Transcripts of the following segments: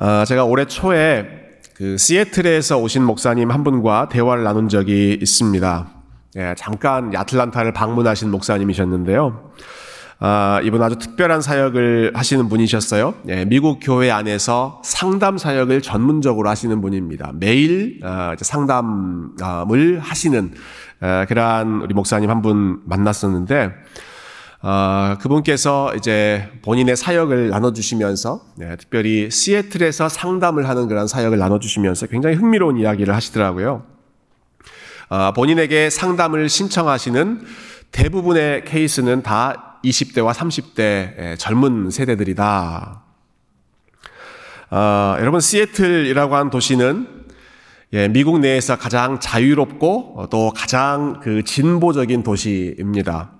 어, 제가 올해 초에 그 시애틀에서 오신 목사님 한 분과 대화를 나눈 적이 있습니다. 예, 잠깐 야틀란타를 방문하신 목사님이셨는데요. 아, 이분 아주 특별한 사역을 하시는 분이셨어요. 예, 미국 교회 안에서 상담 사역을 전문적으로 하시는 분입니다. 매일 아, 상담을 하시는 아, 그러한 우리 목사님 한 분 만났었는데 어, 그분께서 이제 본인의 사역을 나눠주시면서 네, 특별히 시애틀에서 상담을 하는 그런 사역을 나눠주시면서 굉장히 흥미로운 이야기를 하시더라고요. 어, 본인에게 상담을 신청하시는 대부분의 케이스는 다 20대와 30대 젊은 세대들이다. 어, 여러분 시애틀이라고 한 도시는 예, 미국 내에서 가장 자유롭고 또 가장 그 진보적인 도시입니다.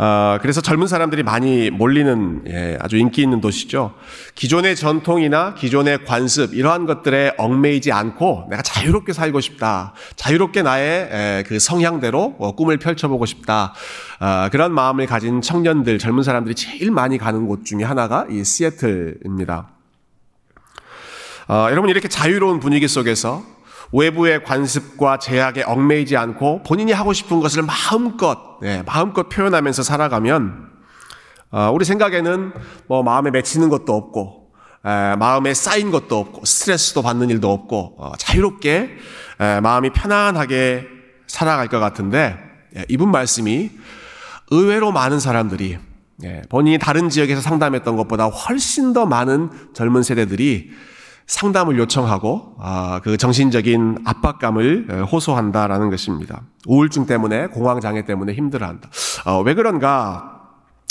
어, 그래서 젊은 사람들이 많이 몰리는 예, 아주 인기 있는 도시죠. 기존의 전통이나 기존의 관습 이러한 것들에 얽매이지 않고 내가 자유롭게 살고 싶다. 자유롭게 나의 예, 그 성향대로 어, 꿈을 펼쳐보고 싶다. 어, 그런 마음을 가진 청년들, 젊은 사람들이 제일 많이 가는 곳 중에 하나가 이 시애틀입니다. 어, 여러분 이렇게 자유로운 분위기 속에서 외부의 관습과 제약에 얽매이지 않고 본인이 하고 싶은 것을 마음껏 네, 마음껏 표현하면서 살아가면 어, 우리 생각에는 뭐 마음에 맺히는 것도 없고 에, 마음에 쌓인 것도 없고 스트레스도 받는 일도 없고 어, 자유롭게 에, 마음이 편안하게 살아갈 것 같은데 예, 이분 말씀이 의외로 많은 사람들이 예, 본인이 다른 지역에서 상담했던 것보다 훨씬 더 많은 젊은 세대들이 상담을 요청하고 아, 그 정신적인 압박감을 호소한다라는 것입니다. 우울증 때문에 공황 장애 때문에 힘들어한다. 어, 왜 그런가?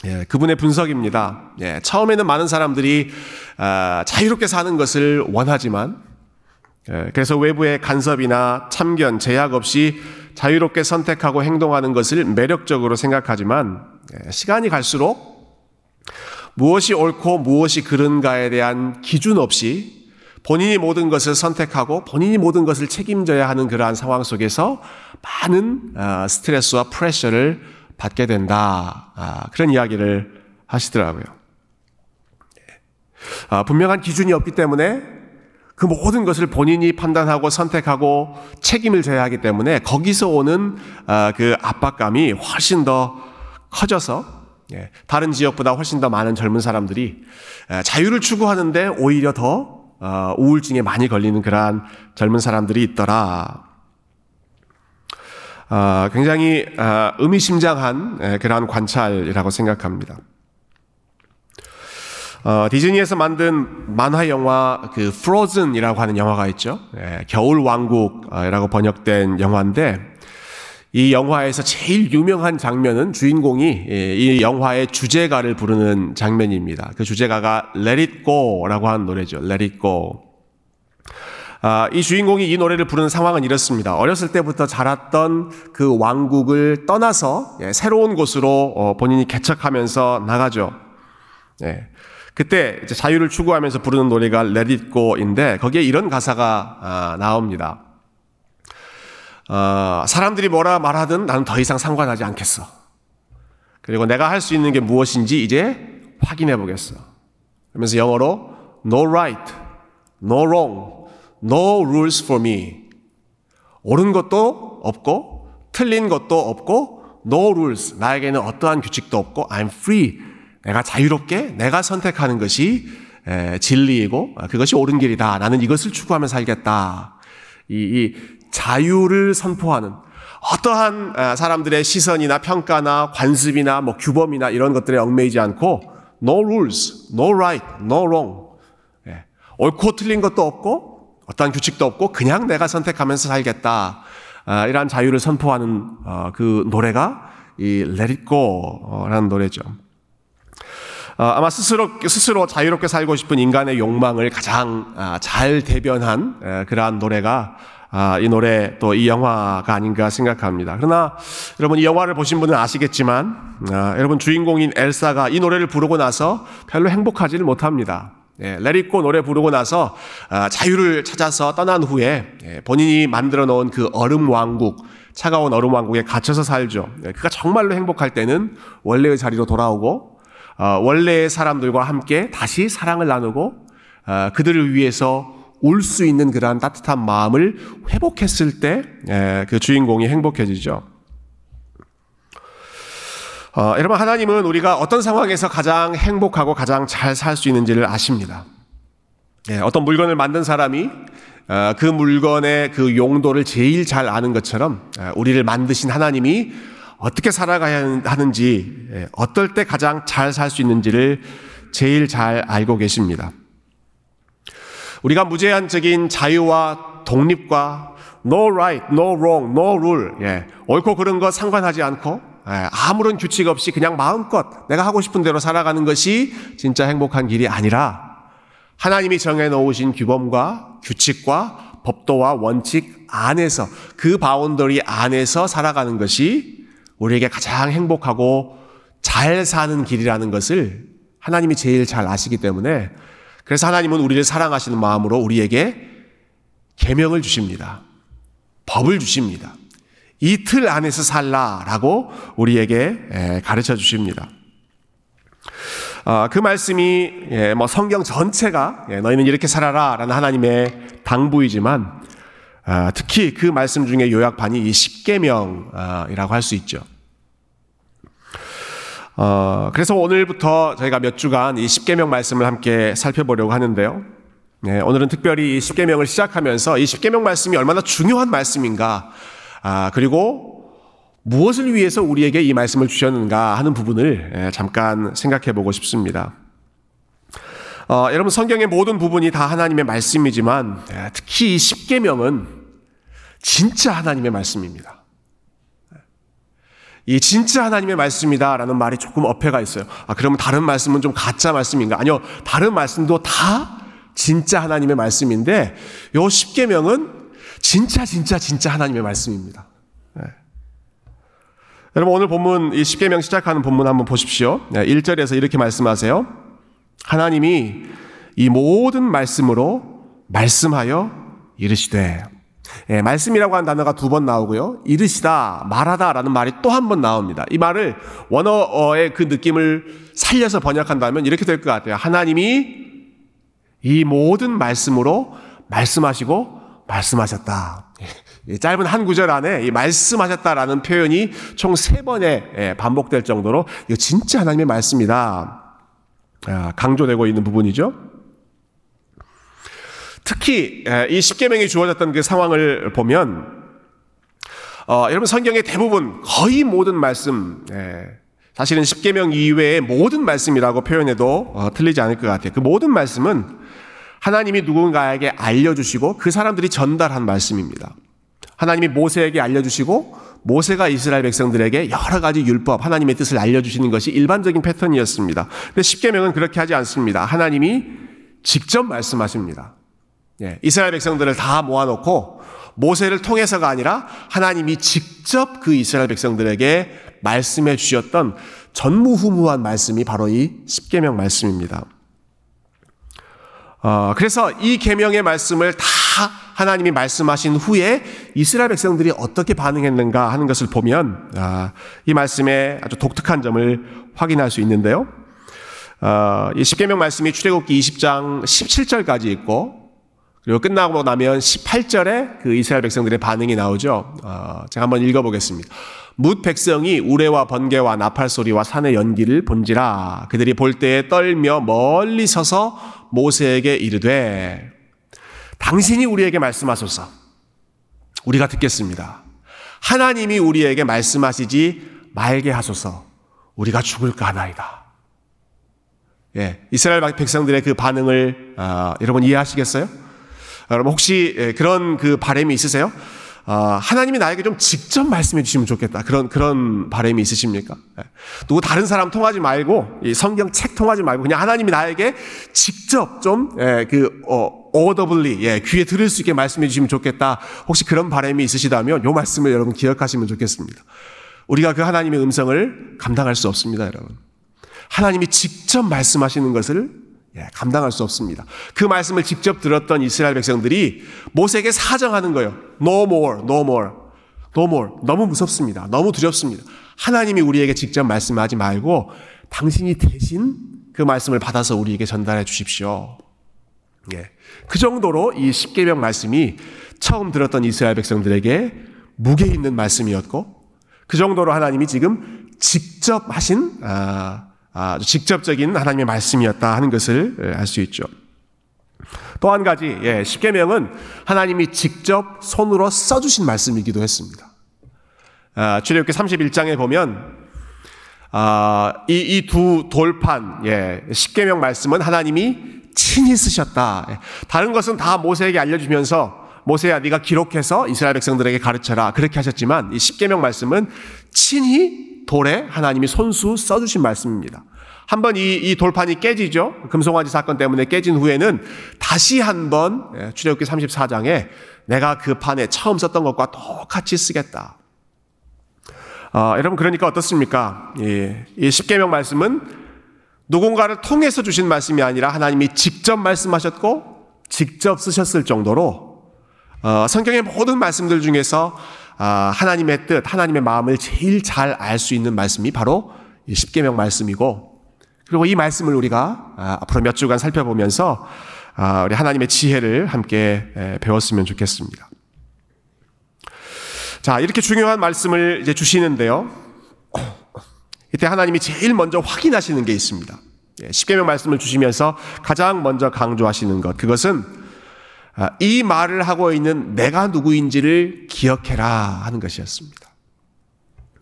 예, 그분의 분석입니다. 예, 처음에는 많은 사람들이 아, 자유롭게 사는 것을 원하지만 예, 그래서 외부의 간섭이나 참견, 제약 없이 자유롭게 선택하고 행동하는 것을 매력적으로 생각하지만 예, 시간이 갈수록 무엇이 옳고 무엇이 그른가에 대한 기준 없이 본인이 모든 것을 선택하고 본인이 모든 것을 책임져야 하는 그러한 상황 속에서 많은 어, 스트레스와 프레셔를 받게 된다. 아, 그런 이야기를 하시더라고요. 아, 분명한 기준이 없기 때문에 그 모든 것을 본인이 판단하고 선택하고 책임을 져야 하기 때문에 거기서 오는 어, 그 압박감이 훨씬 더 커져서 예, 다른 지역보다 훨씬 더 많은 젊은 사람들이 자유를 추구하는데 오히려 더 어, 우울증에 많이 걸리는 그러한 젊은 사람들이 있더라. 어, 굉장히 어, 의미심장한 그러한 관찰이라고 생각합니다. 어, 디즈니에서 만든 만화 영화 그 프로즌이라고 하는 영화가 있죠. 예, 겨울 왕국이라고 번역된 영화인데 이 영화에서 제일 유명한 장면은 주인공이 예, 이 영화의 주제가를 부르는 장면입니다. 그 주제가가 Let It Go라고 하는 노래죠. Let It Go. 아, 이 주인공이 이 노래를 부르는 상황은 이렇습니다. 어렸을 때부터 자랐던 그 왕국을 떠나서 예, 새로운 곳으로 어, 본인이 개척하면서 나가죠. 예. 그때 자유를 추구하면서 부르는 노래가 Let It Go인데 거기에 이런 가사가 아, 나옵니다. 어, 사람들이 뭐라 말하든 나는 더 이상 상관하지 않겠어. 그리고 내가 할 수 있는 게 무엇인지 이제 확인해 보겠어. 그러면서 영어로 no right, no wrong, no rules for me. 옳은 것도 없고 틀린 것도 없고 no rules. 나에게는 어떠한 규칙도 없고 I'm free. 내가 자유롭게 내가 선택하는 것이 진리이고 그것이 옳은 길이다. 나는 이것을 추구하며 살겠다. 이, 이 자유를 선포하는 어떠한 아, 사람들의 시선이나 평가나 관습이나 뭐 규범이나 이런 것들에 얽매이지 않고 no rules, no right, no wrong. 예. 옳고 틀린 것도 없고 어떠한 규칙도 없고 그냥 내가 선택하면서 살겠다. 아, 이러한 자유를 선포하는 어, 그 노래가 이 Let It Go라는 노래죠. 어, 아마 스스로 스스로 자유롭게 살고 싶은 인간의 욕망을 가장 아, 잘 대변한 그러한 노래가 아, 이 노래 또 이 영화가 아닌가 생각합니다. 그러나 여러분 이 영화를 보신 분은 아시겠지만 아, 여러분 주인공인 엘사가 이 노래를 부르고 나서 별로 행복하지를 못합니다. 예, 레리코 노래 부르고 나서 아, 자유를 찾아서 떠난 후에 예, 본인이 만들어 놓은 그 얼음 왕국, 차가운 얼음 왕국에 갇혀서 살죠. 예, 그가 정말로 행복할 때는 원래의 자리로 돌아오고 어, 원래의 사람들과 함께 다시 사랑을 나누고 어, 그들을 위해서 울수 있는 그러한 따뜻한 마음을 회복했을 때 그 주인공이 행복해지죠. 어, 여러분 하나님은 우리가 어떤 상황에서 가장 행복하고 가장 잘 살 수 있는지를 아십니다. 예, 어떤 물건을 만든 사람이 어, 그 물건의 그 용도를 제일 잘 아는 것처럼 어, 우리를 만드신 하나님이 어떻게 살아가야 하는지, 예, 어떨 때 가장 잘 살 수 있는지를 제일 잘 알고 계십니다. 우리가 무제한적인 자유와 독립과 no right, no wrong, no rule, 예, 옳고 그른 것 상관하지 않고 예, 아무런 규칙 없이 그냥 마음껏 내가 하고 싶은 대로 살아가는 것이 진짜 행복한 길이 아니라 하나님이 정해 놓으신 규범과 규칙과 법도와 원칙 안에서 그 boundary 안에서 살아가는 것이 우리에게 가장 행복하고 잘 사는 길이라는 것을 하나님이 제일 잘 아시기 때문에 그래서 하나님은 우리를 사랑하시는 마음으로 우리에게 계명을 주십니다. 법을 주십니다. 이 틀 안에서 살라라고 우리에게 가르쳐 주십니다. 아, 그 말씀이 예, 뭐 성경 전체가 예, 너희는 이렇게 살아라라는 하나님의 당부이지만 아, 특히 그 말씀 중에 요약판이 이 십계명이라고 할 수 있죠. 어, 그래서 오늘부터 저희가 몇 주간 이 십계명 말씀을 함께 살펴보려고 하는데요. 네, 오늘은 특별히 이 십계명을 시작하면서 이 십계명 말씀이 얼마나 중요한 말씀인가, 아, 그리고 무엇을 위해서 우리에게 이 말씀을 주셨는가 하는 부분을 예, 잠깐 생각해 보고 싶습니다. 어, 여러분 성경의 모든 부분이 다 하나님의 말씀이지만 예, 특히 이 십계명은 진짜 하나님의 말씀입니다. 이 진짜 하나님의 말씀이다라는 말이 조금 어폐가 있어요. 아 그러면 다른 말씀은 좀 가짜 말씀인가? 아니요, 다른 말씀도 다 진짜 하나님의 말씀인데 요 십계명은 진짜 진짜 진짜 하나님의 말씀입니다. 여러분 오늘 본문 이 십계명 시작하는 본문 한번 보십시오. 1절에서 이렇게 말씀하세요. 하나님이 이 모든 말씀으로 말씀하여 이르시되 예, 말씀이라고 한 단어가 두 번 나오고요. 이르시다, 말하다라는 말이 또 한 번 나옵니다. 이 말을 원어의 그 느낌을 살려서 번역한다면 이렇게 될 것 같아요. 하나님이 이 모든 말씀으로 말씀하시고 말씀하셨다. 짧은 한 구절 안에 이 말씀하셨다라는 표현이 총 세 번에 예, 반복될 정도로 이거 진짜 하나님의 말씀이다. 아, 강조되고 있는 부분이죠. 특히 예, 이 십계명이 주어졌던 그 상황을 보면 어, 여러분 성경의 대부분 거의 모든 말씀 예, 사실은 십계명 이외의 모든 말씀이라고 표현해도 어, 틀리지 않을 것 같아요. 그 모든 말씀은 하나님이 누군가에게 알려주시고 그 사람들이 전달한 말씀입니다. 하나님이 모세에게 알려주시고 모세가 이스라엘 백성들에게 여러 가지 율법, 하나님의 뜻을 알려주시는 것이 일반적인 패턴이었습니다. 근데 십계명은 그렇게 하지 않습니다. 하나님이 직접 말씀하십니다. 예, 이스라엘 백성들을 다 모아놓고 모세를 통해서가 아니라 하나님이 직접 그 이스라엘 백성들에게 말씀해 주셨던 전무후무한 말씀이 바로 이 십계명 말씀입니다. 어, 그래서 이 계명의 말씀을 다 하나님이 말씀하신 후에 이스라엘 백성들이 어떻게 반응했는가 하는 것을 보면 아, 이 말씀의 아주 독특한 점을 확인할 수 있는데요. 어, 이 십계명 말씀이 출애굽기 20장 17절까지 있고 그리고 끝나고 나면 18절에 그 이스라엘 백성들의 반응이 나오죠. 어, 제가 한번 읽어보겠습니다. 뭇 백성이 우레와 번개와 나팔 소리와 산의 연기를 본지라 그들이 볼 때에 떨며 멀리 서서 모세에게 이르되 당신이 우리에게 말씀하소서. 우리가 듣겠습니다. 하나님이 우리에게 말씀하시지 말게 하소서. 우리가 죽을까 하나이다. 예, 이스라엘 백성들의 그 반응을 어, 여러분 이해하시겠어요? 여러분 혹시 예, 그런 그 바람이 있으세요? 어, 하나님이 나에게 좀 직접 말씀해 주시면 좋겠다. 그런, 그런 바람이 있으십니까? 네. 누구 다른 사람 통하지 말고, 이 성경 책 통하지 말고, 그냥 하나님이 나에게 직접 좀, 예, 그, 어, audibly, 예, 귀에 들을 수 있게 말씀해 주시면 좋겠다. 혹시 그런 바람이 있으시다면, 요 말씀을 여러분 기억하시면 좋겠습니다. 우리가 그 하나님의 음성을 감당할 수 없습니다, 여러분. 하나님이 직접 말씀하시는 것을 예, 감당할 수 없습니다. 그 말씀을 직접 들었던 이스라엘 백성들이 모세에게 사정하는 거예요. No more, no more, no more. 너무 무섭습니다. 너무 두렵습니다. 하나님이 우리에게 직접 말씀하지 말고 당신이 대신 그 말씀을 받아서 우리에게 전달해 주십시오. 예. 그 정도로 이 십계명 말씀이 처음 들었던 이스라엘 백성들에게 무게 있는 말씀이었고 그 정도로 하나님이 지금 직접 하신 아, 아주 직접적인 하나님의 말씀이었다 하는 것을 알 수 있죠. 또 한 가지 예, 십계명은 하나님이 직접 손으로 써주신 말씀이기도 했습니다. 아, 출애굽기 31장에 보면 아, 이두 돌판 예, 십계명 말씀은 하나님이 친히 쓰셨다. 예, 다른 것은 다 모세에게 알려주면서 모세야 네가 기록해서 이스라엘 백성들에게 가르쳐라 그렇게 하셨지만 이 십계명 말씀은 친히 돌에 하나님이 손수 써주신 말씀입니다. 한번 이, 이 돌판이 깨지죠. 금송아지 사건 때문에 깨진 후에는 다시 한번 예, 출애굽기 34장에 내가 그 판에 처음 썼던 것과 똑같이 쓰겠다. 어, 여러분 그러니까 어떻습니까? 예, 이 십계명 말씀은 누군가를 통해서 주신 말씀이 아니라 하나님이 직접 말씀하셨고 직접 쓰셨을 정도로 어, 성경의 모든 말씀들 중에서 어, 하나님의 뜻, 하나님의 마음을 제일 잘 알 수 있는 말씀이 바로 이 십계명 말씀이고 그리고 이 말씀을 우리가 아, 앞으로 몇 주간 살펴보면서 아, 우리 하나님의 지혜를 함께 배웠으면 좋겠습니다. 자, 이렇게 중요한 말씀을 이제 주시는데요. 이때 하나님이 제일 먼저 확인하시는 게 있습니다. 예, 십계명 말씀을 주시면서 가장 먼저 강조하시는 것, 그것은 아, 이 말을 하고 있는 내가 누구인지를 기억해라 하는 것이었습니다.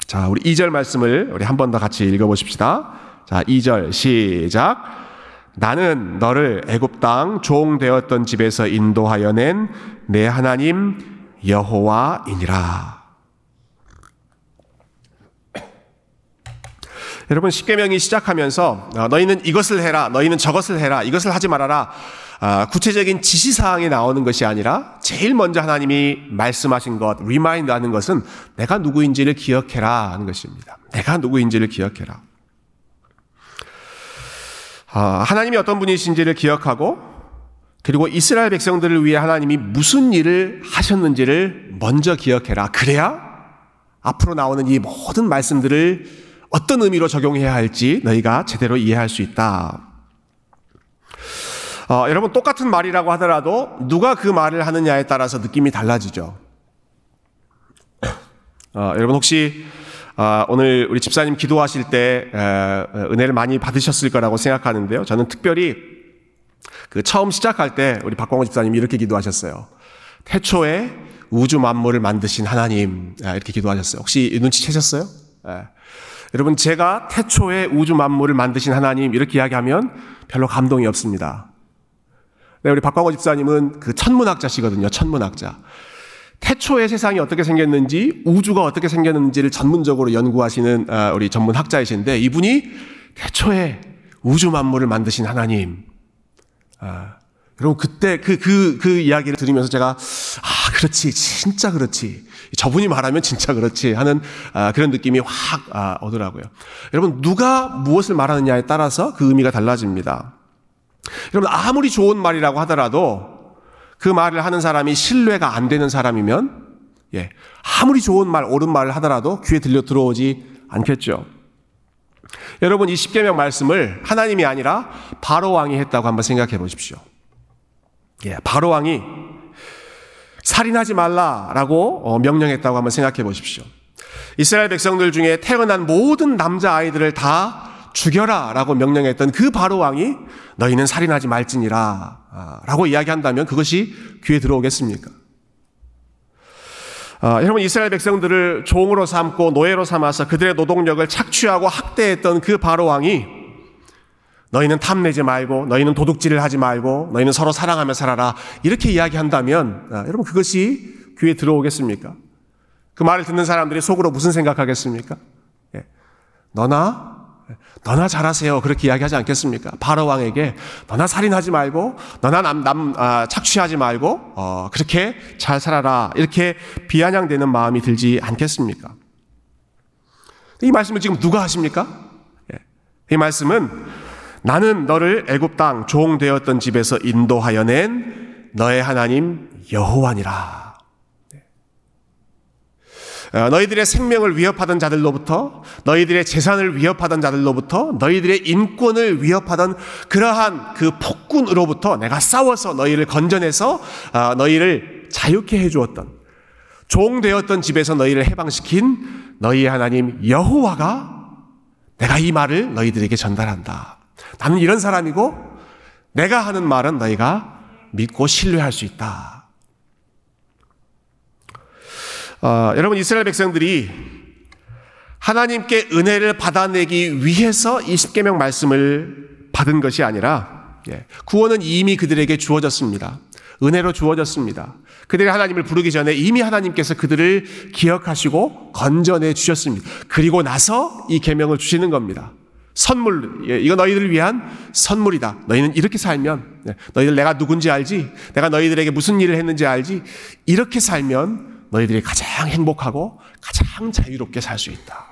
자, 우리 2절 말씀을 우리 한 번 더 같이 읽어 보십시다. 자, 2절 시작. 나는 너를 애굽 땅 종 되었던 집에서 인도하여 낸 네 하나님 여호와이니라. 여러분 십계명이 시작하면서 어, 너희는 이것을 해라, 너희는 저것을 해라, 이것을 하지 말아라. 아, 구체적인 지시 사항이 나오는 것이 아니라 제일 먼저 하나님이 말씀하신 것, remind 하는 것은 내가 누구인지를 기억해라 하는 것입니다. 내가 누구인지를 기억해라. 아, 하나님이 어떤 분이신지를 기억하고 그리고 이스라엘 백성들을 위해 하나님이 무슨 일을 하셨는지를 먼저 기억해라. 그래야 앞으로 나오는 이 모든 말씀들을 어떤 의미로 적용해야 할지 너희가 제대로 이해할 수 있다. 어, 여러분 똑같은 말이라고 하더라도 누가 그 말을 하느냐에 따라서 느낌이 달라지죠. 어, 여러분 혹시 아, 오늘 우리 집사님 기도하실 때 은혜를 많이 받으셨을 거라고 생각하는데요. 저는 특별히 그 처음 시작할 때 우리 박광호 집사님이 이렇게 기도하셨어요. 태초에 우주 만물을 만드신 하나님 아, 이렇게 기도하셨어요. 혹시 눈치채셨어요? 여러분 제가 태초에 우주 만물을 만드신 하나님 이렇게 이야기하면 별로 감동이 없습니다. 네, 우리 박광호 집사님은 그 천문학자시거든요. 천문학자. 태초의 세상이 어떻게 생겼는지 우주가 어떻게 생겼는지를 전문적으로 연구하시는 아, 우리 전문 학자이신데 이분이 태초에 우주 만물을 만드신 하나님. 아, 여러분 그때 그 그그 그 이야기를 들으면서 제가 아 그렇지 진짜 그렇지 저분이 말하면 진짜 그렇지 하는 아, 그런 느낌이 확 아, 오더라고요. 여러분 누가 무엇을 말하느냐에 따라서 그 의미가 달라집니다. 여러분 아무리 좋은 말이라고 하더라도 그 말을 하는 사람이 신뢰가 안 되는 사람이면 예, 아무리 좋은 말, 옳은 말을 하더라도 귀에 들려 들어오지 않겠죠. 여러분 이 십계명 말씀을 하나님이 아니라 바로 왕이 했다고 한번 생각해 보십시오. 예, 바로 왕이 살인하지 말라라고 어, 명령했다고 한번 생각해 보십시오. 이스라엘 백성들 중에 태어난 모든 남자 아이들을 다 죽여라 라고 명령했던 그 바로 왕이 너희는 살인하지 말지니라 아, 라고 이야기한다면 그것이 귀에 들어오겠습니까? 아, 여러분 이스라엘 백성들을 종으로 삼고 노예로 삼아서 그들의 노동력을 착취하고 학대했던 그 바로 왕이 너희는 탐내지 말고 너희는 도둑질을 하지 말고 너희는 서로 사랑하며 살아라 이렇게 이야기한다면 아, 여러분 그것이 귀에 들어오겠습니까? 그 말을 듣는 사람들이 속으로 무슨 생각하겠습니까? 예. 너나 너나 잘하세요. 그렇게 이야기하지 않겠습니까? 바로 왕에게 너나 살인하지 말고 너나 남, 남 아, 착취하지 말고 어, 그렇게 잘 살아라. 이렇게 비아냥되는 마음이 들지 않겠습니까? 이 말씀을 지금 누가 하십니까? 예. 이 말씀은 나는 너를 애굽 땅 종 되었던 집에서 인도하여 낸 너의 하나님 여호와니라. 어, 너희들의 생명을 위협하던 자들로부터 너희들의 재산을 위협하던 자들로부터 너희들의 인권을 위협하던 그러한 그 폭군으로부터 내가 싸워서 너희를 건져내서 어, 너희를 자유케 해 주었던 종 되었던 집에서 너희를 해방시킨 너희의 하나님 여호와가 내가 이 말을 너희들에게 전달한다. 나는 이런 사람이고 내가 하는 말은 너희가 믿고 신뢰할 수 있다. 어, 여러분 이스라엘 백성들이 하나님께 은혜를 받아내기 위해서 이 십계명 말씀을 받은 것이 아니라 예, 구원은 이미 그들에게 주어졌습니다. 은혜로 주어졌습니다. 그들이 하나님을 부르기 전에 이미 하나님께서 그들을 기억하시고 건져내 주셨습니다. 그리고 나서 이 계명을 주시는 겁니다. 선물, 예, 이거 너희들을 위한 선물이다. 너희는 이렇게 살면, 예, 너희들 내가 누군지 알지? 내가 너희들에게 무슨 일을 했는지 알지? 이렇게 살면 너희들이 가장 행복하고 가장 자유롭게 살 수 있다.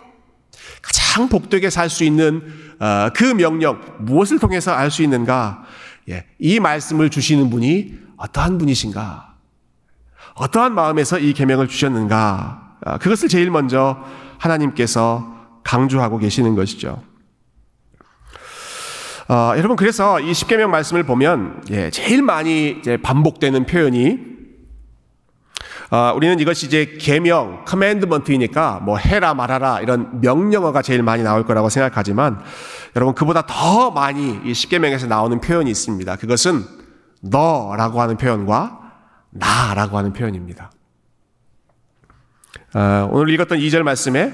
가장 복되게 살 수 있는 어, 그 명령 무엇을 통해서 알 수 있는가? 예, 이 말씀을 주시는 분이 어떠한 분이신가? 어떠한 마음에서 이 계명을 주셨는가? 어, 그것을 제일 먼저 하나님께서 강조하고 계시는 것이죠. 어, 여러분 그래서 이 십계명 말씀을 보면 예, 제일 많이 반복되는 표현이 어, 우리는 이것이 이제 계명, 커맨드먼트이니까 뭐 해라 말하라 이런 명령어가 제일 많이 나올 거라고 생각하지만 여러분 그보다 더 많이 이 십계명에서 나오는 표현이 있습니다. 그것은 너라고 하는 표현과 나라고 하는 표현입니다. 어, 오늘 읽었던 2절 말씀에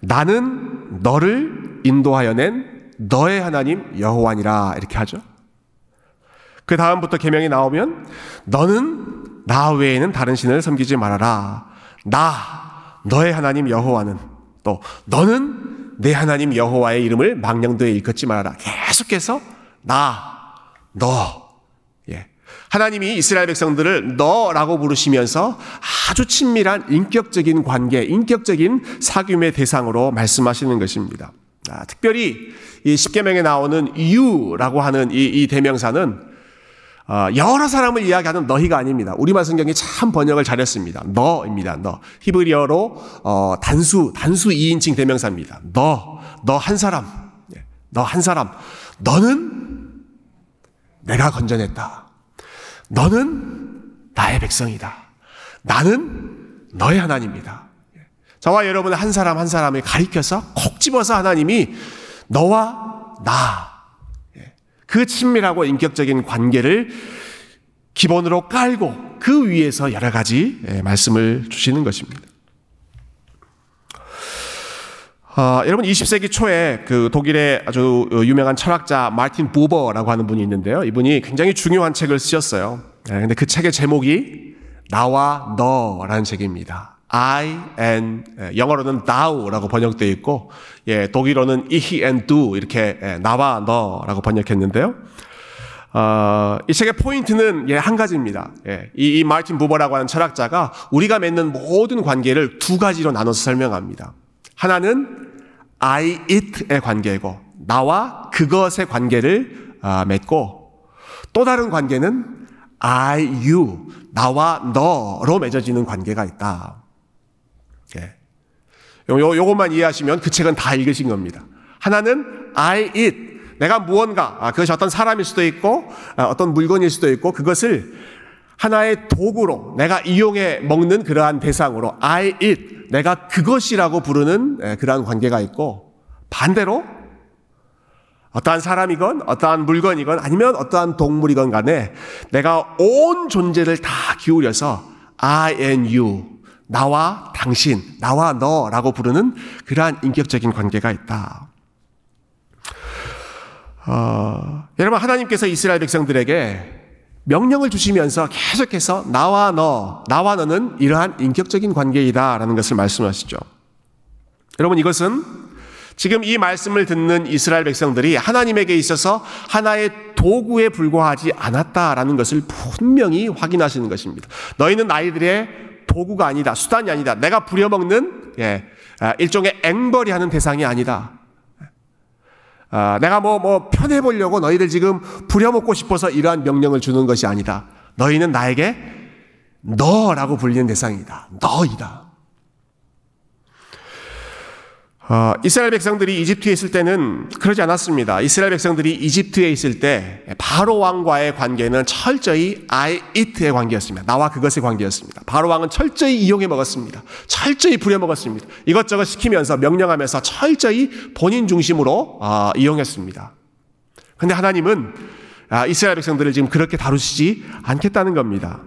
나는 너를 인도하여 낸 너의 하나님 여호와니라 이렇게 하죠. 그 다음부터 계명이 나오면 너는 나 외에는 다른 신을 섬기지 말아라. 나 너의 하나님 여호와는 또 너는 내 하나님 여호와의 이름을 망령도에 일컫지 말아라. 계속해서 나, 너. 예. 하나님이 이스라엘 백성들을 너라고 부르시면서 아주 친밀한 인격적인 관계, 인격적인 사귐의 대상으로 말씀하시는 것입니다. 아, 특별히 이 십계명에 나오는 유라고 하는 이, 이 대명사는 어, 여러 사람을 이야기하는 너희가 아닙니다. 우리말 성경이 참 번역을 잘했습니다. 너입니다. 너. 히브리어로 어, 단수 단수 2인칭 대명사입니다. 너, 너 한 사람, 예, 너한 사람. 너는 내가 건져냈다. 너는 나의 백성이다. 나는 너의 하나님이다. 예. 저와 여러분의 한 사람 한 사람을 가리켜서 콕 집어서 하나님이 너와 나 그 친밀하고 인격적인 관계를 기본으로 깔고 그 위에서 여러 가지 예, 말씀을 주시는 것입니다. 어, 여러분 20세기 초에 그 독일의 아주 유명한 철학자 마틴 부버라고 하는 분이 있는데요. 이분이 굉장히 중요한 책을 쓰셨어요. 네, 근데 그 책의 제목이 나와 너라는 책입니다. I and 영어로는 thou라고 번역되어 있고 예, 독일어는 ich and du 이렇게 예, 나와 너라고 번역했는데요. 어, 이 책의 포인트는 예, 한 가지입니다. 예, 이, 이 마틴 부버라고 하는 철학자가 우리가 맺는 모든 관계를 두 가지로 나눠서 설명합니다. 하나는 I it의 관계고 나와 그것의 관계를 어, 맺고 또 다른 관계는 I you 나와 너로 맺어지는 관계가 있다. 예. 요, 요것만 이해하시면 그 책은 다 읽으신 겁니다. 하나는 I it. 내가 무언가, 아, 그것이 어떤 사람일 수도 있고, 아, 어떤 물건일 수도 있고, 그것을 하나의 도구로 내가 이용해 먹는 그러한 대상으로 I it. 내가 그것이라고 부르는 예, 그러한 관계가 있고, 반대로 어떠한 사람이건 어떠한 물건이건 아니면 어떠한 동물이건 간에 내가 온 존재를 다 기울여서 I and you 나와 당신, 나와 너라고 부르는 그러한 인격적인 관계가 있다. 어, 여러분 하나님께서 이스라엘 백성들에게 명령을 주시면서 계속해서 나와 너, 나와 너는 이러한 인격적인 관계이다라는 것을 말씀하시죠. 여러분 이것은 지금 이 말씀을 듣는 이스라엘 백성들이 하나님에게 있어서 하나의 도구에 불과하지 않았다라는 것을 분명히 확인하시는 것입니다. 너희는 나이들의 도구가 아니다. 수단이 아니다. 내가 부려먹는 예, 아, 일종의 앵벌이 하는 대상이 아니다. 아, 내가 뭐, 뭐, 편해 보려고 너희들 지금 부려먹고 싶어서 이러한 명령을 주는 것이 아니다. 너희는 나에게 너라고 불리는 대상이다. 너이다. 어, 이스라엘 백성들이 이집트에 있을 때는 그러지 않았습니다. 이스라엘 백성들이 이집트에 있을 때 바로 왕과의 관계는 철저히 I it의 관계였습니다. 나와 그것의 관계였습니다. 바로 왕은 철저히 이용해 먹었습니다. 철저히 부려 먹었습니다. 이것저것 시키면서 명령하면서 철저히 본인 중심으로 어, 이용했습니다. 근데 하나님은 아, 이스라엘 백성들을 지금 그렇게 다루시지 않겠다는 겁니다.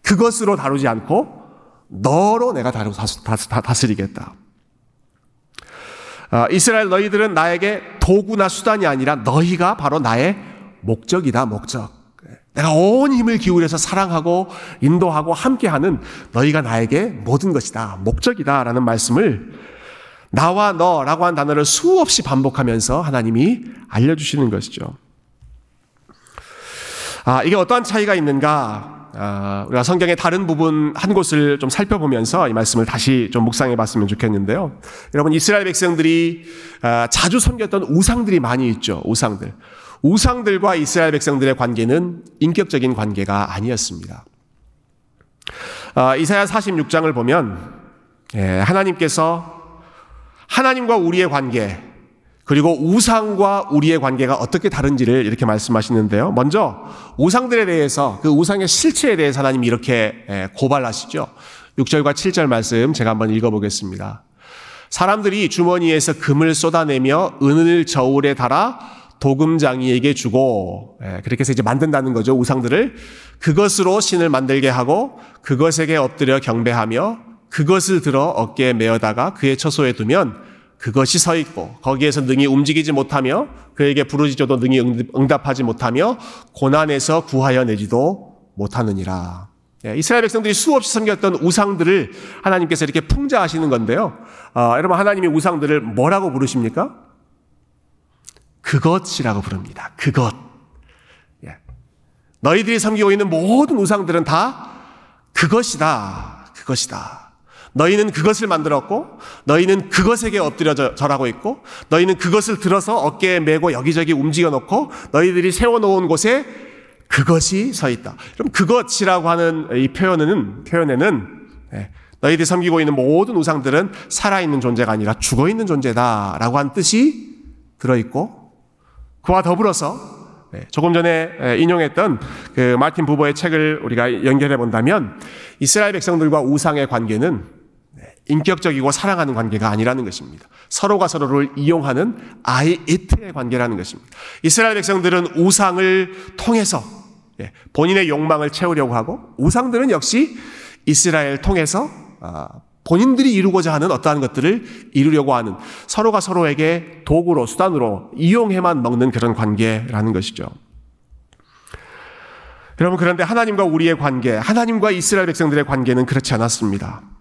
그것으로 다루지 않고 너로 내가 다루, 다스리겠다. 어, 이스라엘 너희들은 나에게 도구나 수단이 아니라 너희가 바로 나의 목적이다, 목적. 내가 온 힘을 기울여서 사랑하고 인도하고 함께하는 너희가 나에게 모든 것이다, 목적이다 라는 말씀을 나와 너라고 한 단어를 수없이 반복하면서 하나님이 알려주시는 것이죠. 아, 이게 어떠한 차이가 있는가? 아, 우리가 성경의 다른 부분 한 곳을 좀 살펴보면서 이 말씀을 다시 좀 묵상해 봤으면 좋겠는데요. 여러분, 이스라엘 백성들이 아, 자주 섬겼던 우상들이 많이 있죠. 우상들. 우상들과 이스라엘 백성들의 관계는 인격적인 관계가 아니었습니다. 아, 이사야 46장을 보면 예, 하나님께서 하나님과 우리의 관계, 그리고 우상과 우리의 관계가 어떻게 다른지를 이렇게 말씀하시는데요. 먼저 우상들에 대해서 그 우상의 실체에 대해서 하나님이 이렇게 예, 고발하시죠. 6절과 7절 말씀 제가 한번 읽어보겠습니다. 사람들이 주머니에서 금을 쏟아내며 은을 저울에 달아 도금장이에게 주고 예, 그렇게 해서 이제 만든다는 거죠. 우상들을 그것으로 신을 만들게 하고 그것에게 엎드려 경배하며 그것을 들어 어깨에 메어다가 그의 처소에 두면 그것이 서 있고 거기에서 능히 움직이지 못하며 그에게 부르짖어도 능히 응답하지 못하며 고난에서 구하여 내지도 못하느니라. 예, 이스라엘 백성들이 수없이 섬겼던 우상들을 하나님께서 이렇게 풍자하시는 건데요. 어, 여러분 하나님이 우상들을 뭐라고 부르십니까? 그것이라고 부릅니다. 그것. 예. 너희들이 섬기고 있는 모든 우상들은 다 그것이다. 그것이다. 너희는 그것을 만들었고 너희는 그것에게 엎드려 절하고 있고 너희는 그것을 들어서 어깨에 메고 여기저기 움직여 놓고 너희들이 세워 놓은 곳에 그것이 서 있다. 그럼 그것이라고 하는 이 표현은 표현에는 예, 너희들이 섬기고 있는 모든 우상들은 살아 있는 존재가 아니라 죽어 있는 존재다라고 한 뜻이 들어 있고 그와 더불어서 예, 조금 전에 예, 인용했던 그 마틴 부보의 책을 우리가 연결해 본다면 이스라엘 백성들과 우상의 관계는 인격적이고 사랑하는 관계가 아니라는 것입니다. 서로가 서로를 이용하는 I it의 관계라는 것입니다. 이스라엘 백성들은 우상을 통해서 예, 본인의 욕망을 채우려고 하고 우상들은 역시 이스라엘 통해서 아, 본인들이 이루고자 하는 어떠한 것들을 이루려고 하는 서로가 서로에게 도구로 수단으로 이용해만 먹는 그런 관계라는 것이죠. 여러분 그런데 하나님과 우리의 관계, 하나님과 이스라엘 백성들의 관계는 그렇지 않았습니다.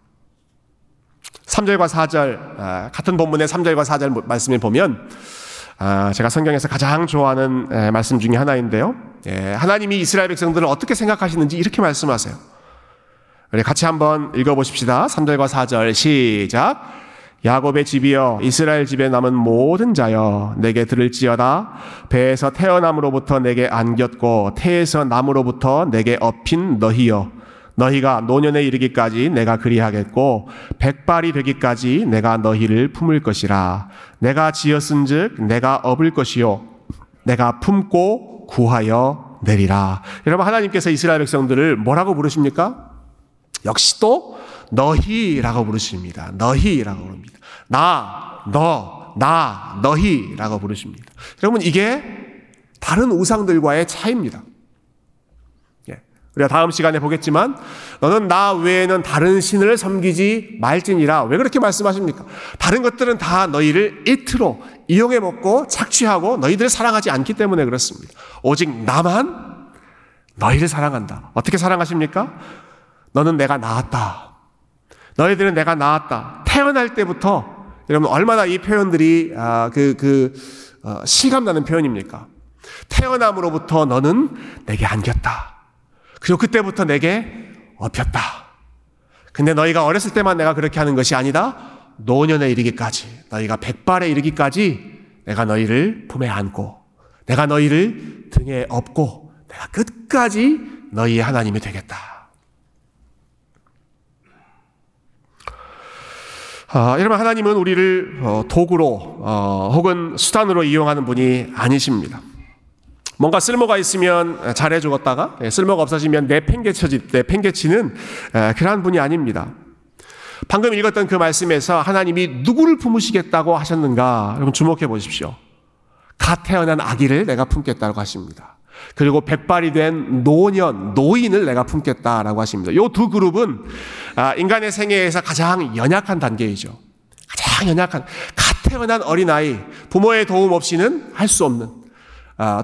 3절과 4절, 아, 같은 본문의 3절과 4절 말씀을 보면, 아, 제가 성경에서 가장 좋아하는 말씀 중에 하나인데요. 예, 하나님이 이스라엘 백성들을 어떻게 생각하시는지 이렇게 말씀하세요. 같이 한번 읽어보십시다. 3절과 4절 시작. 야곱의 집이여 이스라엘 집에 남은 모든 자여 내게 들을지어다 배에서 태어남으로부터 내게 안겼고 태에서 남으로부터 내게 업힌 너희여 너희가 노년에 이르기까지 내가 그리하겠고 백발이 되기까지 내가 너희를 품을 것이라 내가 지었은즉 내가 업을 것이요 내가 품고 구하여 내리라. 여러분 하나님께서 이스라엘 백성들을 뭐라고 부르십니까? 역시 또 너희라고 부르십니다. 너희라고 부릅니다. 나, 너, 나, 너희라고 부르십니다. 여러분 이게 다른 우상들과의 차이입니다. 우리가 다음 시간에 보겠지만 너는 나 외에는 다른 신을 섬기지 말지니라. 왜 그렇게 말씀하십니까? 다른 것들은 다 너희를 이트로 이용해 먹고 착취하고 너희들을 사랑하지 않기 때문에 그렇습니다. 오직 나만 너희를 사랑한다. 어떻게 사랑하십니까? 너는 내가 낳았다. 너희들은 내가 낳았다. 태어날 때부터 여러분 얼마나 이 표현들이 아, 그, 그 어, 실감나는 표현입니까? 태어남으로부터 너는 내게 안겼다. 그리고 그때부터 내게 업혔다. 근데 너희가 어렸을 때만 내가 그렇게 하는 것이 아니다. 노년에 이르기까지, 너희가 백발에 이르기까지 내가 너희를 품에 안고, 내가 너희를 등에 업고, 내가 끝까지 너희의 하나님이 되겠다. 아, 여러분 하나님은 우리를 어, 도구로 어, 혹은 수단으로 이용하는 분이 아니십니다. 뭔가 쓸모가 있으면 잘해 주었다가 예, 쓸모가 없어지면 내팽개쳐지 내팽개치는 그러한 분이 아닙니다. 방금 읽었던 그 말씀에서 하나님이 누구를 품으시겠다고 하셨는가? 여러분 주목해 보십시오. 갓 태어난 아기를 내가 품겠다고 하십니다. 그리고 백발이 된 노년, 노인을 내가 품겠다라고 하십니다. 이 두 그룹은 아, 인간의 생애에서 가장 연약한 단계이죠. 가장 연약한, 갓 태어난 어린아이, 부모의 도움 없이는 할 수 없는, 아,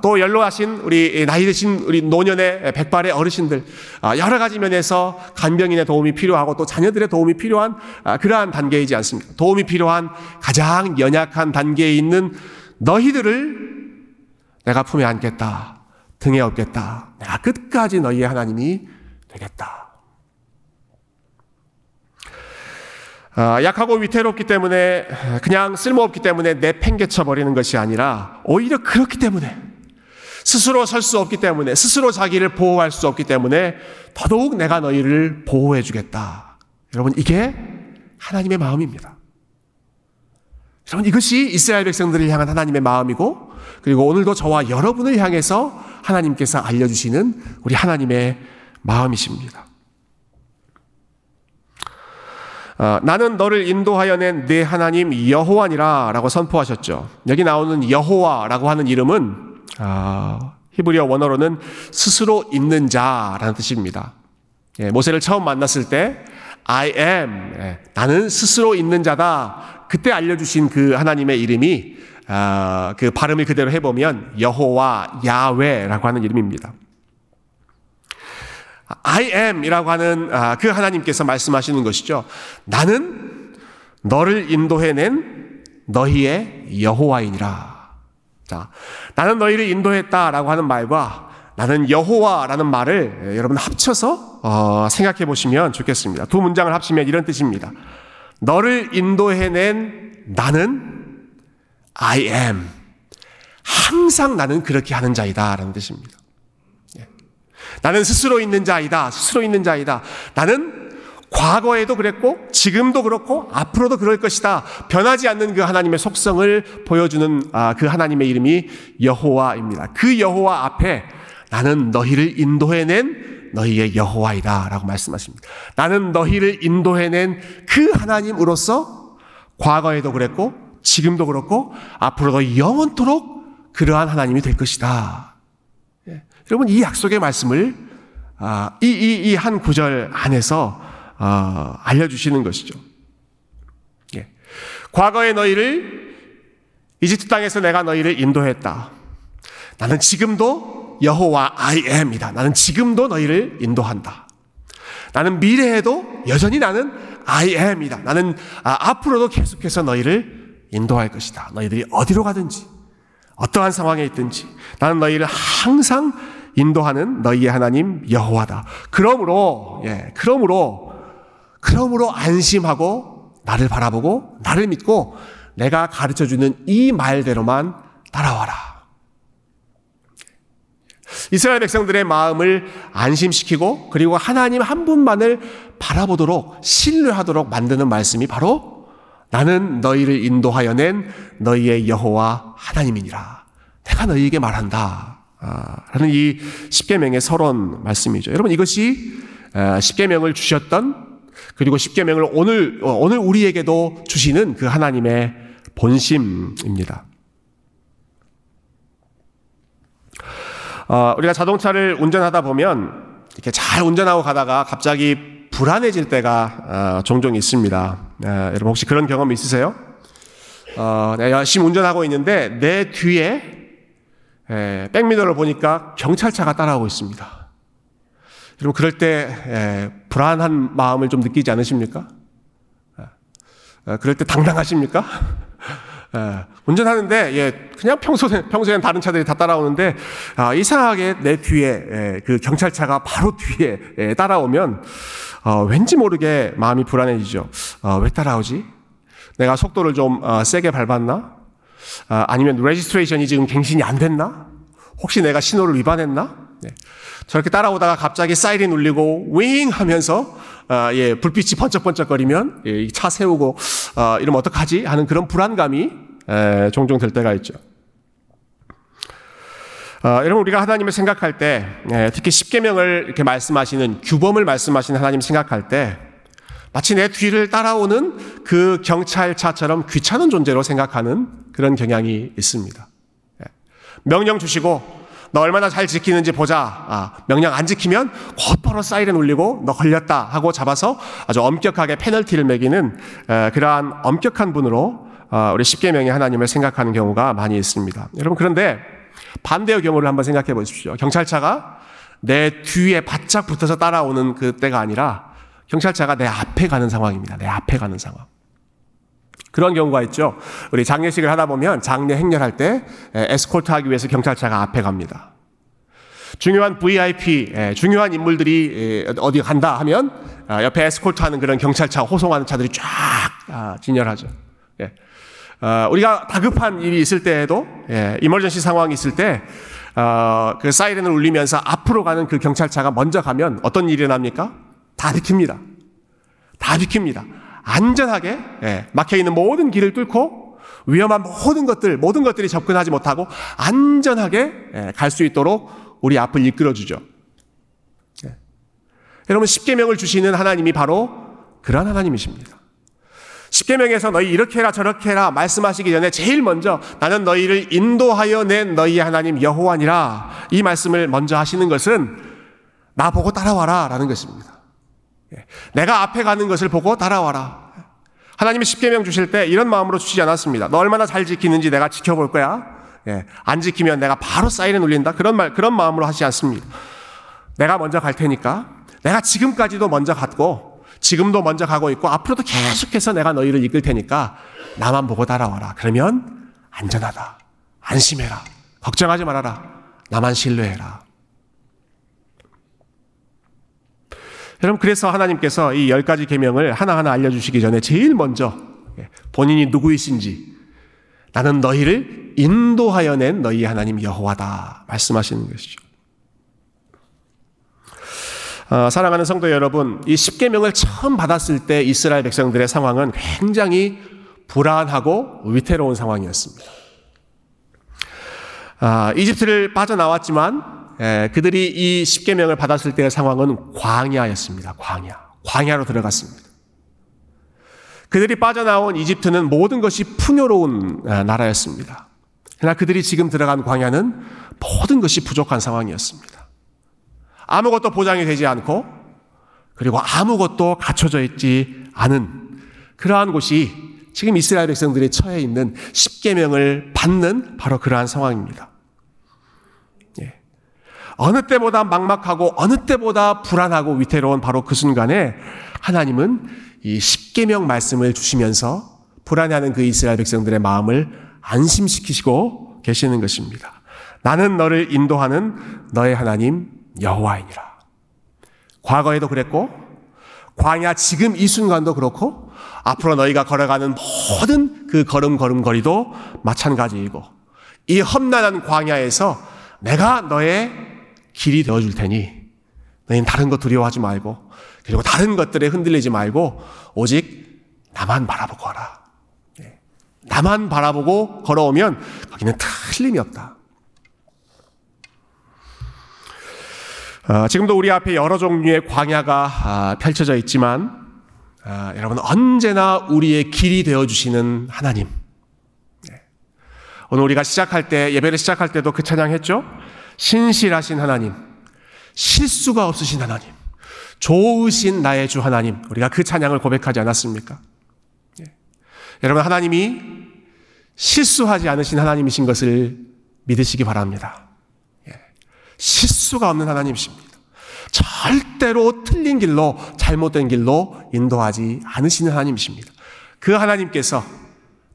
또 연로하신 우리 나이 드신 우리 노년의 백발의 어르신들 아, 여러 가지 면에서 간병인의 도움이 필요하고 또 자녀들의 도움이 필요한 그러한 단계이지 않습니까? 도움이 필요한 가장 연약한 단계에 있는 너희들을 내가 품에 안겠다. 등에 업겠다. 내가 끝까지 너희의 하나님이 되겠다. 아, 약하고 위태롭기 때문에 그냥 쓸모없기 때문에 내팽개쳐 버리는 것이 아니라 오히려 그렇기 때문에 스스로 설 수 없기 때문에 스스로 자기를 보호할 수 없기 때문에 더더욱 내가 너희를 보호해 주겠다. 여러분 이게 하나님의 마음입니다. 여러분 이것이 이스라엘 백성들을 향한 하나님의 마음이고 그리고 오늘도 저와 여러분을 향해서 하나님께서 알려주시는 우리 하나님의 마음이십니다. 어, 나는 너를 인도하여 낸 내 하나님 여호와니라 라고 선포하셨죠. 여기 나오는 여호와라고 하는 이름은 어, 히브리어 원어로는 스스로 있는 자라는 뜻입니다. 예, 모세를 처음 만났을 때 I am 예, 나는 스스로 있는 자다. 그때 알려주신 그 하나님의 이름이 어, 그 발음을 그대로 해보면 여호와 야외라고 하는 이름입니다. I am이라고 하는 아, 그 하나님께서 말씀하시는 것이죠. 나는 너를 인도해낸 너희의 여호와이니라. 자, 나는 너희를 인도했다라고 하는 말과 나는 여호와라는 말을 여러분 합쳐서 어, 생각해 보시면 좋겠습니다. 두 문장을 합치면 이런 뜻입니다. 너를 인도해낸 나는 I am. 항상 나는 그렇게 하는 자이다. 라는 뜻입니다. 예. 나는 스스로 있는 자이다. 스스로 있는 자이다. 나는 과거에도 그랬고, 지금도 그렇고, 앞으로도 그럴 것이다. 변하지 않는 그 하나님의 속성을 보여주는 아, 그 하나님의 이름이 여호와입니다. 그 여호와 앞에 나는 너희를 인도해낸 너희의 여호와이다. 라고 말씀하십니다. 나는 너희를 인도해낸 그 하나님으로서 과거에도 그랬고, 지금도 그렇고 앞으로도 영원토록 그러한 하나님이 될 것이다. 예. 여러분 이 약속의 말씀을 아, 이이 이 한 구절 안에서 어, 알려주시는 것이죠. 예. 과거의 너희를 이집트 땅에서 내가 너희를 인도했다. 나는 지금도 여호와 I am이다. 나는 지금도 너희를 인도한다. 나는 미래에도 여전히 나는 I am이다. 나는 아, 앞으로도 계속해서 너희를 인도할 것이다. 너희들이 어디로 가든지, 어떠한 상황에 있든지, 나는 너희를 항상 인도하는 너희의 하나님 여호와다. 그러므로, 예, 그러므로, 그러므로 안심하고 나를 바라보고 나를 믿고 내가 가르쳐 주는 이 말대로만 따라와라. 이스라엘 백성들의 마음을 안심시키고 그리고 하나님 한 분만을 바라보도록 신뢰하도록 만드는 말씀이 바로 나는 너희를 인도하여 낸 너희의 여호와 하나님이니라. 내가 너희에게 말한다. 아, 라는 이 십계명의 서론 말씀이죠. 여러분 이것이 아, 십계명을 주셨던 그리고 십계명을 오늘 어, 오늘 우리에게도 주시는 그 하나님의 본심입니다. 어, 우리가 자동차를 운전하다 보면 이렇게 잘 운전하고 가다가 갑자기 불안해질 때가 어, 종종 있습니다. 어, 여러분 혹시 그런 경험 있으세요? 어, 내가 열심히 운전하고 있는데 내 뒤에 에, 백미러를 보니까 경찰차가 따라오고 있습니다. 여러분 그럴 때 에, 불안한 마음을 좀 느끼지 않으십니까? 에, 그럴 때 당당하십니까? 예, 운전하는데 예, 그냥 평소에 평소엔 다른 차들이 다 따라오는데 아, 이상하게 내 뒤에 예, 그 경찰차가 바로 뒤에 예, 따라오면 어, 왠지 모르게 마음이 불안해지죠. 어, 왜 따라오지? 내가 속도를 좀 어, 세게 밟았나? 어, 아니면 registration이 지금 갱신이 안 됐나? 혹시 내가 신호를 위반했나? 네. 저렇게 따라오다가 갑자기 사이렌 울리고 윙 하면서 아, 예, 불빛이 번쩍번쩍거리면 예, 차 세우고 어, 이러면 어떡하지 하는 그런 불안감이 에, 종종 들 때가 있죠. 어, 여러분 우리가 하나님을 생각할 때 예, 특히 십계명을 이렇게 말씀하시는 규범을 말씀하시는 하나님 생각할 때 마치 내 뒤를 따라오는 그 경찰차처럼 귀찮은 존재로 생각하는 그런 경향이 있습니다. 예. 명령 주시고 너 얼마나 잘 지키는지 보자. 아, 명령 안 지키면 곧바로 사이렌 울리고 너 걸렸다 하고 잡아서 아주 엄격하게 페널티를 매기는 에, 그러한 엄격한 분으로 어, 우리 십계명의 하나님을 생각하는 경우가 많이 있습니다. 여러분 그런데 반대의 경우를 한번 생각해 보십시오. 경찰차가 내 뒤에 바짝 붙어서 따라오는 그 때가 아니라 경찰차가 내 앞에 가는 상황입니다. 내 앞에 가는 상황. 그런 경우가 있죠. 우리 장례식을 하다 보면 장례 행렬할 때 에스콜트 하기 위해서 경찰차가 앞에 갑니다. 중요한 VIP, 중요한 인물들이 어디 간다 하면 아, 옆에 에스콜트 하는 그런 경찰차 호송하는 차들이 쫙 아, 진열하죠. 예. 어, 우리가 다급한 일이 있을 때에도 이멀전시 상황이 있을 때그 어, 사이렌을 울리면서 앞으로 가는 그 경찰차가 먼저 가면 어떤 일이 납니까? 다 비킵니다. 다 비킵니다. 안전하게 예, 막혀 있는 모든 길을 뚫고 위험한 모든 것들 모든 것들이 접근하지 못하고 안전하게 예, 갈수 있도록 우리 앞을 이끌어 주죠. 예. 여러분 십계명을 주시는 하나님이 바로 그런 하나님이십니다. 십계명에서 너희 이렇게 해라 저렇게 해라 말씀하시기 전에 제일 먼저 나는 너희를 인도하여 낸 너희 하나님 여호와니라 이 말씀을 먼저 하시는 것은 나 보고 따라와라 라는 것입니다. 예. 내가 앞에 가는 것을 보고 따라와라. 하나님이 십계명 주실 때 이런 마음으로 주시지 않았습니다. 너 얼마나 잘 지키는지 내가 지켜볼 거야. 예. 안 지키면 내가 바로 사이렌 울린다. 그런 말, 그런 마음으로 하지 않습니다. 내가 먼저 갈 테니까 내가 지금까지도 먼저 갔고 지금도 먼저 가고 있고 앞으로도 계속해서 내가 너희를 이끌 테니까 나만 보고 따라와라. 그러면 안전하다. 안심해라. 걱정하지 말아라. 나만 신뢰해라. 여러분 그래서 하나님께서 이 열 가지 계명을 하나하나 알려주시기 전에 제일 먼저 예, 본인이 누구이신지 나는 너희를 인도하여 낸 너희 하나님 여호와다 말씀하시는 것이죠. 어, 사랑하는 성도 여러분, 이 십계명을 처음 받았을 때 이스라엘 백성들의 상황은 굉장히 불안하고 위태로운 상황이었습니다. 아, 이집트를 빠져나왔지만 에, 그들이 이 십계명을 받았을 때의 상황은 광야였습니다. 광야. 광야로 들어갔습니다. 그들이 빠져나온 이집트는 모든 것이 풍요로운 나라였습니다. 그러나 그들이 지금 들어간 광야는 모든 것이 부족한 상황이었습니다. 아무것도 보장이 되지 않고 그리고 아무것도 갖춰져 있지 않은 그러한 곳이 지금 이스라엘 백성들이 처해 있는 십계명을 받는 바로 그러한 상황입니다. 어느 때보다 막막하고 어느 때보다 불안하고 위태로운 바로 그 순간에 하나님은 이 십계명 말씀을 주시면서 불안해하는 그 이스라엘 백성들의 마음을 안심시키시고 계시는 것입니다. 나는 너를 인도하는 너의 하나님 여호와이니라. 과거에도 그랬고 광야 지금 이 순간도 그렇고 앞으로 너희가 걸어가는 모든 그 걸음걸음 거리도 마찬가지이고 이 험난한 광야에서 내가 너의 길이 되어줄 테니 너희는 다른 것 두려워하지 말고 그리고 다른 것들에 흔들리지 말고 오직 나만 바라보고 가라. 네. 나만 바라보고 걸어오면 거기는 틀림이 없다. 어, 지금도 우리 앞에 여러 종류의 광야가 아, 펼쳐져 있지만 아, 여러분 언제나 우리의 길이 되어 주시는 하나님. 네. 오늘 우리가 시작할 때 예배를 시작할 때도 그 찬양했죠. 신실하신 하나님, 실수가 없으신 하나님, 좋으신 나의 주 하나님, 우리가 그 찬양을 고백하지 않았습니까? 예. 여러분, 하나님이 실수하지 않으신 하나님이신 것을 믿으시기 바랍니다. 예. 실수가 없는 하나님이십니다. 절대로 틀린 길로, 잘못된 길로 인도하지 않으시는 하나님이십니다. 그 하나님께서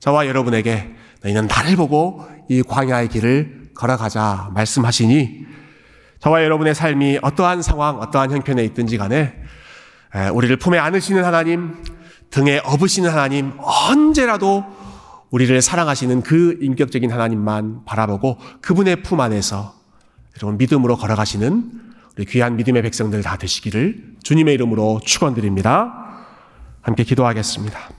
저와 여러분에게 너희는 나를 보고 이 광야의 길을 걸어가자 말씀하시니 저와 여러분의 삶이 어떠한 상황, 어떠한 형편에 있든지 간에 우리를 품에 안으시는 하나님, 등에 업으시는 하나님, 언제라도 우리를 사랑하시는 그 인격적인 하나님만 바라보고 그분의 품 안에서 여러분 믿음으로 걸어가시는 우리 귀한 믿음의 백성들 다 되시기를 주님의 이름으로 축원드립니다. 함께 기도하겠습니다.